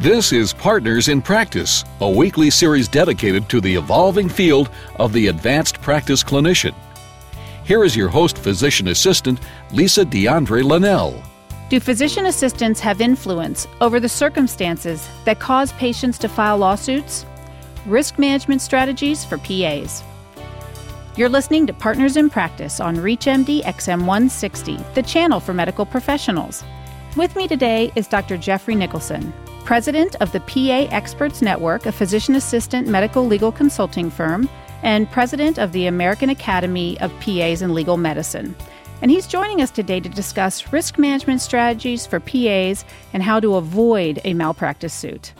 This is Partners in Practice, a weekly series dedicated to the evolving field of the advanced practice clinician. Here is your host, physician assistant, Lisa DeAndre Linnell. Do physician assistants have influence over the circumstances that cause patients to file lawsuits? Risk management strategies for PAs. You're listening to Partners in Practice on ReachMD XM160, the channel for medical professionals. With me today is Dr. Jeffrey Nicholson, president of the PA Experts Network, a physician assistant medical legal consulting firm, and president of the American Academy of PAs in Legal Medicine. And he's joining us today to discuss risk management strategies for PAs and how to avoid a malpractice suit.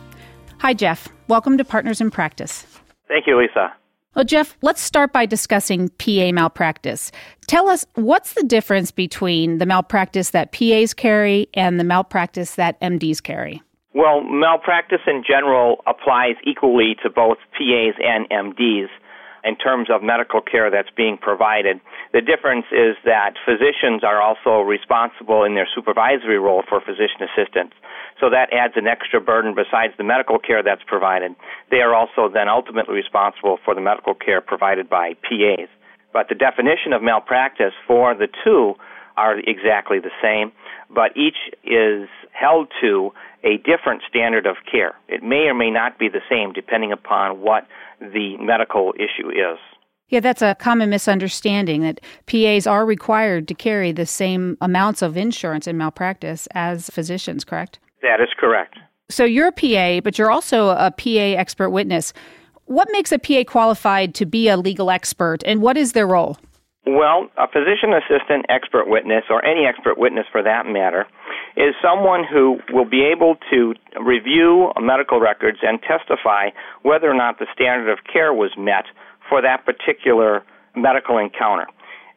Hi, Jeff. Welcome to Partners in Practice. Thank you, Lisa. Well, Jeff, let's start by discussing PA malpractice. Tell us what's the difference between the malpractice that PAs carry and the malpractice that MDs carry? Well, malpractice in general applies equally to both PAs and MDs in terms of medical care that's being provided. The difference is that physicians are also responsible in their supervisory role for physician assistants. So that adds an extra burden besides the medical care that's provided. They are also then ultimately responsible for the medical care provided by PAs. But the definition of malpractice for the two are exactly the same, but each is held to a different standard of care. It may or may not be the same depending upon what the medical issue is. Yeah, that's a common misunderstanding that PAs are required to carry the same amounts of insurance in malpractice as physicians, correct? That is correct. So you're a PA, but you're also a PA expert witness. What makes a PA qualified to be a legal expert, and what is their role? Well, a physician assistant expert witness, or any expert witness for that matter, is someone who will be able to review medical records and testify whether or not the standard of care was met for that particular medical encounter.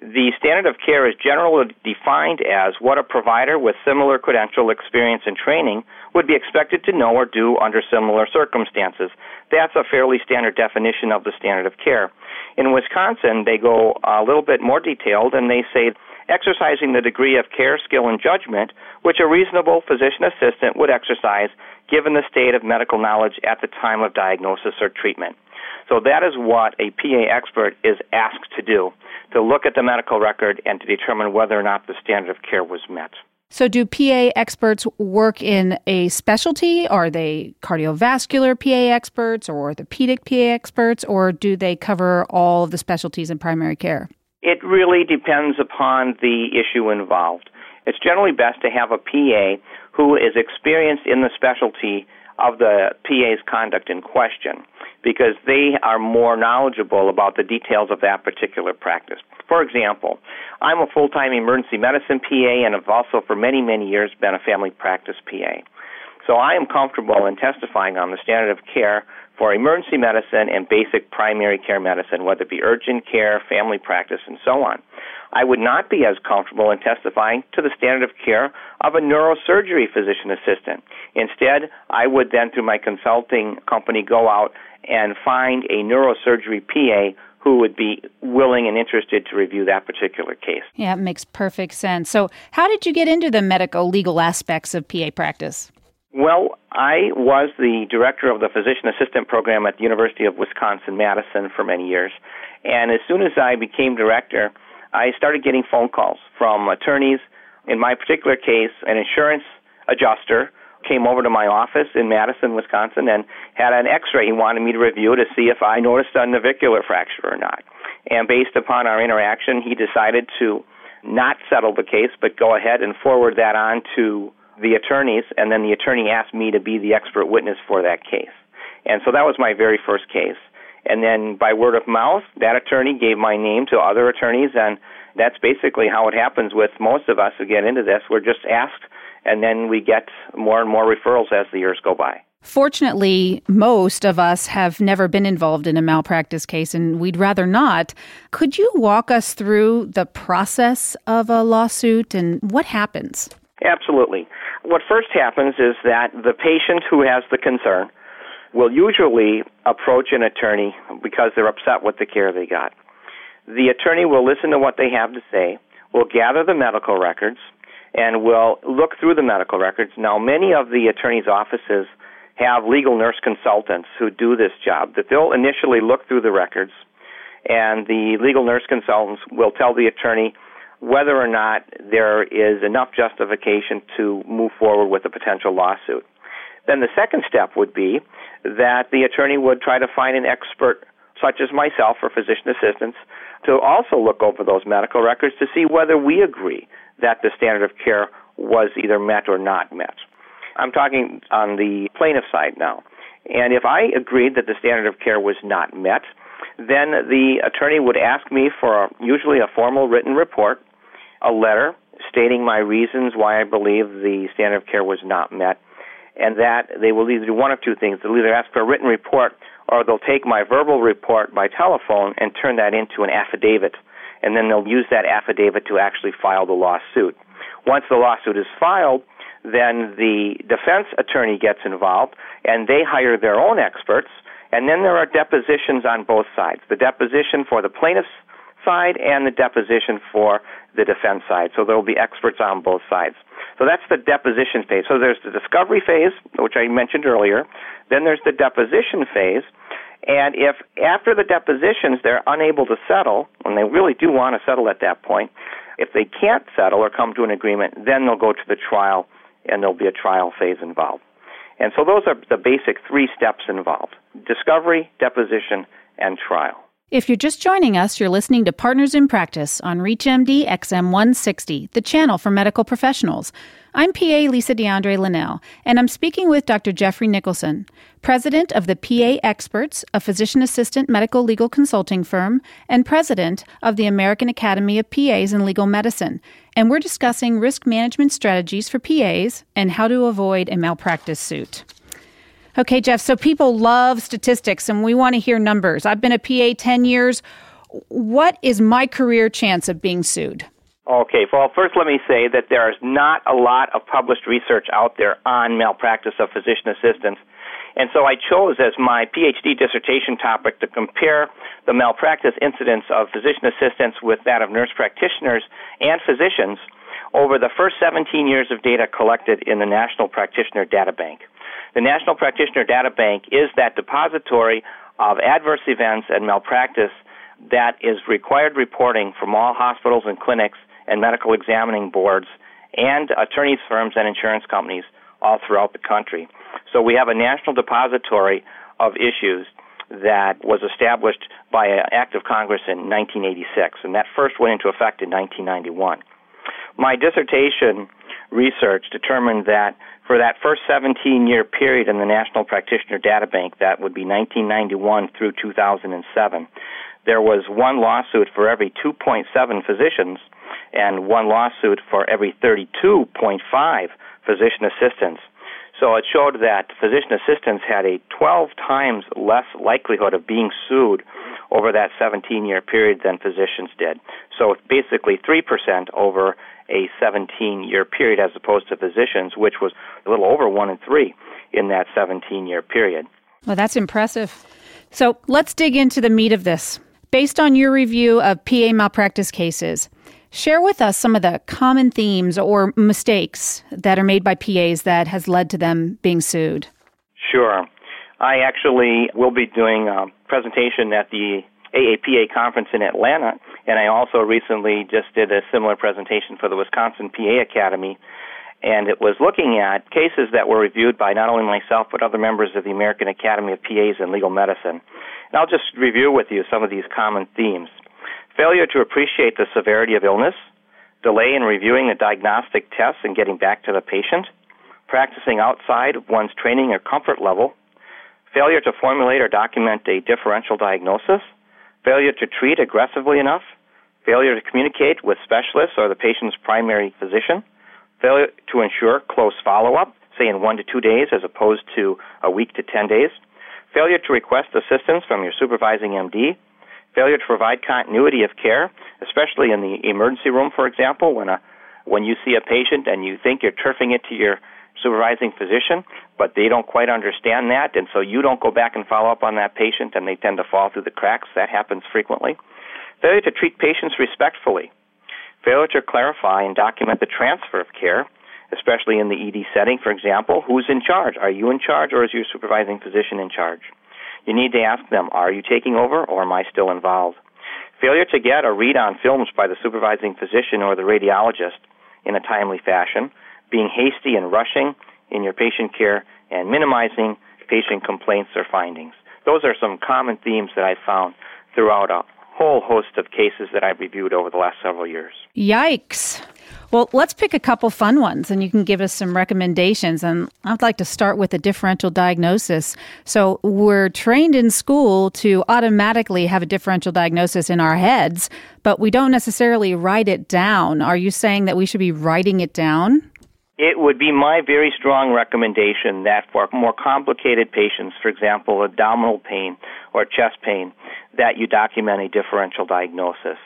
The standard of care is generally defined as what a provider with similar credential, experience, and training would be expected to know or do under similar circumstances. That's a fairly standard definition of the standard of care. In Wisconsin, they go a little bit more detailed and they say exercising the degree of care, skill, and judgment which a reasonable physician assistant would exercise given the state of medical knowledge at the time of diagnosis or treatment. So that is what a PA expert is asked to do to look at the medical record and to determine whether or not the standard of care was met. So, do PA experts work in a specialty? Are they cardiovascular PA experts or orthopedic PA experts, or do they cover all of the specialties in primary care? It really depends upon the issue involved. It's generally best to have a PA who is experienced in the specialty of the PA's conduct in question because they are more knowledgeable about the details of that particular practice. For example, I'm a full time emergency medicine PA and have also for many, many years been a family practice PA. So I am comfortable in testifying on the standard of care for emergency medicine and basic primary care medicine, whether it be urgent care, family practice, and so on. I would not be as comfortable in testifying to the standard of care of a neurosurgery physician assistant. Instead, I would then, through my consulting company, go out and find a neurosurgery PA who would be willing and interested to review that particular case. Yeah, it makes perfect sense. So, how did you get into the medical legal aspects of PA practice? Well, I was the director of the physician assistant program at the University of Wisconsin Madison for many years. And as soon as I became director, I started getting phone calls from attorneys. In my particular case, an insurance adjuster came over to my office in Madison, Wisconsin, and had an X-ray he wanted me to review to see if I noticed a navicular fracture or not. And based upon our interaction, he decided to not settle the case, but go ahead and forward that on to the attorneys, and then the attorney asked me to be the expert witness for that case. And so that was my very first case. And then by word of mouth, that attorney gave my name to other attorneys, and that's basically how it happens with most of us who get into this. We're just asked and then we get more and more referrals as the years go by. Fortunately, most of us have never been involved in a malpractice case, and we'd rather not. Could you walk us through the process of a lawsuit and what happens? Absolutely. What first happens is that the patient who has the concern will usually approach an attorney because they're upset with the care they got. The attorney will listen to what they have to say, will gather the medical records, and will look through the medical records. Now, many of the attorney's offices have legal nurse consultants who do this job. That they'll initially look through the records, and the legal nurse consultants will tell the attorney whether or not there is enough justification to move forward with a potential lawsuit. Then the second step would be that the attorney would try to find an expert such as myself or physician assistants to also look over those medical records to see whether we agree that the standard of care was either met or not met. I'm talking on the plaintiff side now. And if I agreed that the standard of care was not met, then the attorney would ask me for a, usually a formal written report, a letter stating my reasons why I believe the standard of care was not met, and that they will either do one of two things. They'll either ask for a written report or they'll take my verbal report by telephone and turn that into an affidavit, and then they'll use that affidavit to actually file the lawsuit. Once the lawsuit is filed, then the defense attorney gets involved and they hire their own experts, and then there are depositions on both sides the deposition for the plaintiff's side and the deposition for the defense side. So there will be experts on both sides. So that's the deposition phase. So there's the discovery phase, which I mentioned earlier. Then there's the deposition phase. And if after the depositions they're unable to settle, and they really do want to settle at that point, if they can't settle or come to an agreement, then they'll go to the trial and there'll be a trial phase involved. And so those are the basic three steps involved discovery, deposition, and trial. If you're just joining us, you're listening to Partners in Practice on ReachMD XM 160, the channel for medical professionals. I'm PA Lisa DeAndre Linnell, and I'm speaking with Dr. Jeffrey Nicholson, president of the PA Experts, a physician assistant medical legal consulting firm, and president of the American Academy of PAs in Legal Medicine. And we're discussing risk management strategies for PAs and how to avoid a malpractice suit. Okay, Jeff, so people love statistics and we want to hear numbers. I've been a PA 10 years. What is my career chance of being sued? Okay, well, first let me say that there is not a lot of published research out there on malpractice of physician assistants. And so I chose as my PhD dissertation topic to compare the malpractice incidence of physician assistants with that of nurse practitioners and physicians over the first 17 years of data collected in the National Practitioner Data Bank. The National Practitioner Data Bank is that depository of adverse events and malpractice that is required reporting from all hospitals and clinics and medical examining boards and attorneys' firms and insurance companies all throughout the country. So we have a national depository of issues that was established by an act of Congress in 1986, and that first went into effect in 1991. My dissertation research determined that for that first 17 year period in the National Practitioner Data Bank, that would be 1991 through 2007, there was one lawsuit for every 2.7 physicians and one lawsuit for every 32.5 physician assistants. So it showed that physician assistants had a 12 times less likelihood of being sued over that 17 year period than physicians did. So basically 3% over a 17 year period as opposed to physicians, which was a little over one in three in that 17 year period. Well, that's impressive. So let's dig into the meat of this. Based on your review of PA malpractice cases, share with us some of the common themes or mistakes that are made by PAs that has led to them being sued. Sure. I actually will be doing a presentation at the AAPA conference in Atlanta, and I also recently just did a similar presentation for the Wisconsin PA Academy, and it was looking at cases that were reviewed by not only myself but other members of the American Academy of PAs in Legal Medicine. And I'll just review with you some of these common themes. Failure to appreciate the severity of illness, delay in reviewing the diagnostic tests and getting back to the patient, practicing outside of one's training or comfort level, failure to formulate or document a differential diagnosis, failure to treat aggressively enough, failure to communicate with specialists or the patient's primary physician, failure to ensure close follow up, say in one to two days as opposed to a week to ten days, failure to request assistance from your supervising MD, failure to provide continuity of care, especially in the emergency room, for example, when a when you see a patient and you think you're turfing it to your supervising physician, but they don't quite understand that, and so you don't go back and follow up on that patient, and they tend to fall through the cracks. That happens frequently. Failure to treat patients respectfully. Failure to clarify and document the transfer of care, especially in the ED setting, for example, who's in charge? Are you in charge or is your supervising physician in charge? You need to ask them, are you taking over or am I still involved? Failure to get overread on films by the supervising physician or the radiologist in a timely fashion, being hasty and rushing in your patient care, and minimizing patient complaints or findings. Those are some common themes that I've found throughout a whole host of cases that I've reviewed over the last several years. Yikes. Well, let's pick a couple fun ones and you can give us some recommendations. And I'd like to start with a differential diagnosis. So, we're trained in school to automatically have a differential diagnosis in our heads, but we don't necessarily write it down. Are you saying that we should be writing it down? It would be my very strong recommendation that for more complicated patients, for example, abdominal pain or chest pain, that you document a differential diagnosis.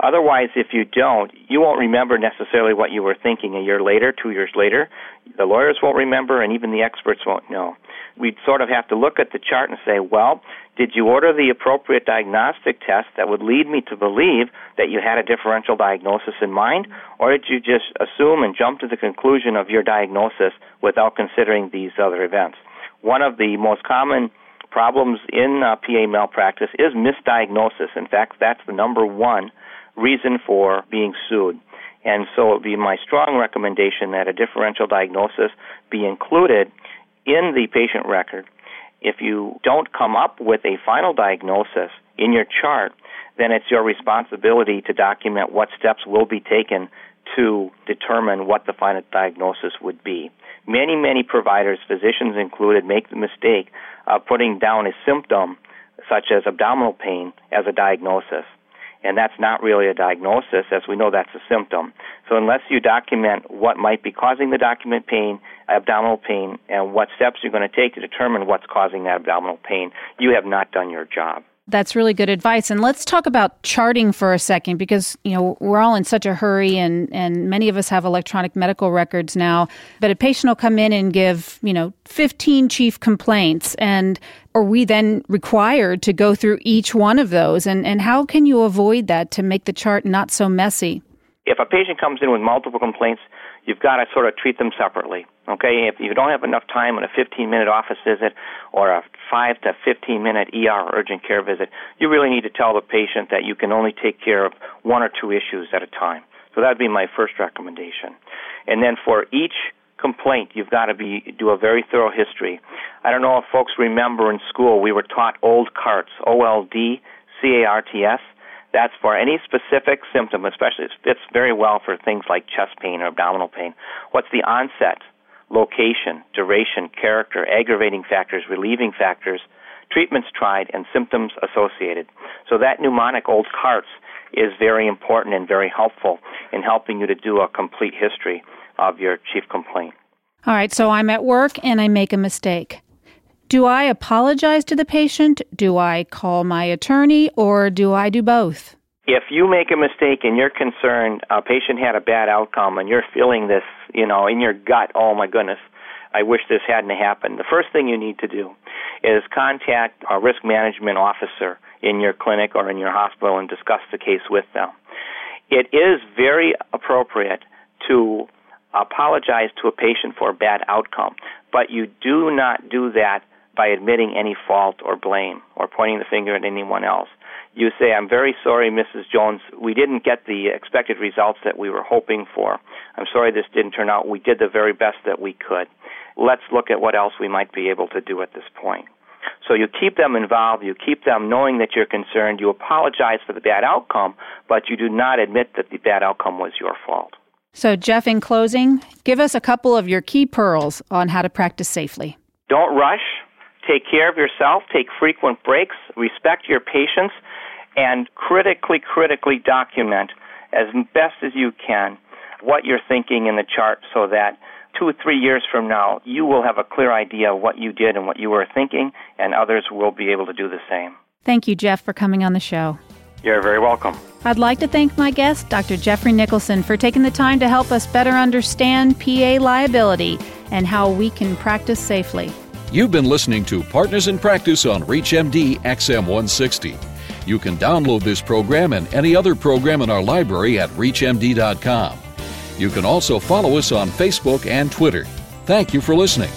Otherwise, if you don't, you won't remember necessarily what you were thinking a year later, two years later. The lawyers won't remember, and even the experts won't know. We'd sort of have to look at the chart and say, well, did you order the appropriate diagnostic test that would lead me to believe that you had a differential diagnosis in mind, or did you just assume and jump to the conclusion of your diagnosis without considering these other events? One of the most common problems in uh, PA malpractice is misdiagnosis. In fact, that's the number one reason for being sued. And so it would be my strong recommendation that a differential diagnosis be included in the patient record. If you don't come up with a final diagnosis in your chart, then it's your responsibility to document what steps will be taken to determine what the final diagnosis would be. Many, many providers, physicians included, make the mistake of putting down a symptom such as abdominal pain as a diagnosis and that's not really a diagnosis, as we know that's a symptom. So unless you document what might be causing the document pain, abdominal pain, and what steps you're going to take to determine what's causing that abdominal pain, you have not done your job. That's really good advice. And let's talk about charting for a second because, you know, we're all in such a hurry and, and many of us have electronic medical records now. But a patient will come in and give, you know, 15 chief complaints. And are we then required to go through each one of those? And, and how can you avoid that to make the chart not so messy? If a patient comes in with multiple complaints, you've got to sort of treat them separately. Okay, if you don't have enough time in a 15 minute office visit or a 5 to 15 minute ER urgent care visit, you really need to tell the patient that you can only take care of one or two issues at a time. So that would be my first recommendation. And then for each complaint, you've got to be do a very thorough history. I don't know if folks remember in school we were taught old CARTS, O L D C A R T S. That's for any specific symptom, especially it fits very well for things like chest pain or abdominal pain. What's the onset, location, duration, character, aggravating factors, relieving factors, treatments tried, and symptoms associated. So that mnemonic old CARTS is very important and very helpful in helping you to do a complete history of your chief complaint. All right, so I'm at work and I make a mistake. Do I apologize to the patient? Do I call my attorney? Or do I do both? If you make a mistake and you're concerned a patient had a bad outcome and you're feeling this, you know, in your gut, oh my goodness, I wish this hadn't happened. The first thing you need to do is contact a risk management officer in your clinic or in your hospital and discuss the case with them. It is very appropriate to apologize to a patient for a bad outcome, but you do not do that by admitting any fault or blame or pointing the finger at anyone else. You say, I'm very sorry, Mrs. Jones. We didn't get the expected results that we were hoping for. I'm sorry this didn't turn out. We did the very best that we could. Let's look at what else we might be able to do at this point. So you keep them involved, you keep them knowing that you're concerned, you apologize for the bad outcome, but you do not admit that the bad outcome was your fault. So, Jeff, in closing, give us a couple of your key pearls on how to practice safely. Don't rush Take care of yourself, take frequent breaks, respect your patients, and critically, critically document as best as you can what you're thinking in the chart so that two or three years from now, you will have a clear idea of what you did and what you were thinking, and others will be able to do the same. Thank you, Jeff, for coming on the show. You're very welcome. I'd like to thank my guest, Dr. Jeffrey Nicholson, for taking the time to help us better understand PA liability and how we can practice safely. You've been listening to Partners in Practice on ReachMD XM160. You can download this program and any other program in our library at ReachMD.com. You can also follow us on Facebook and Twitter. Thank you for listening.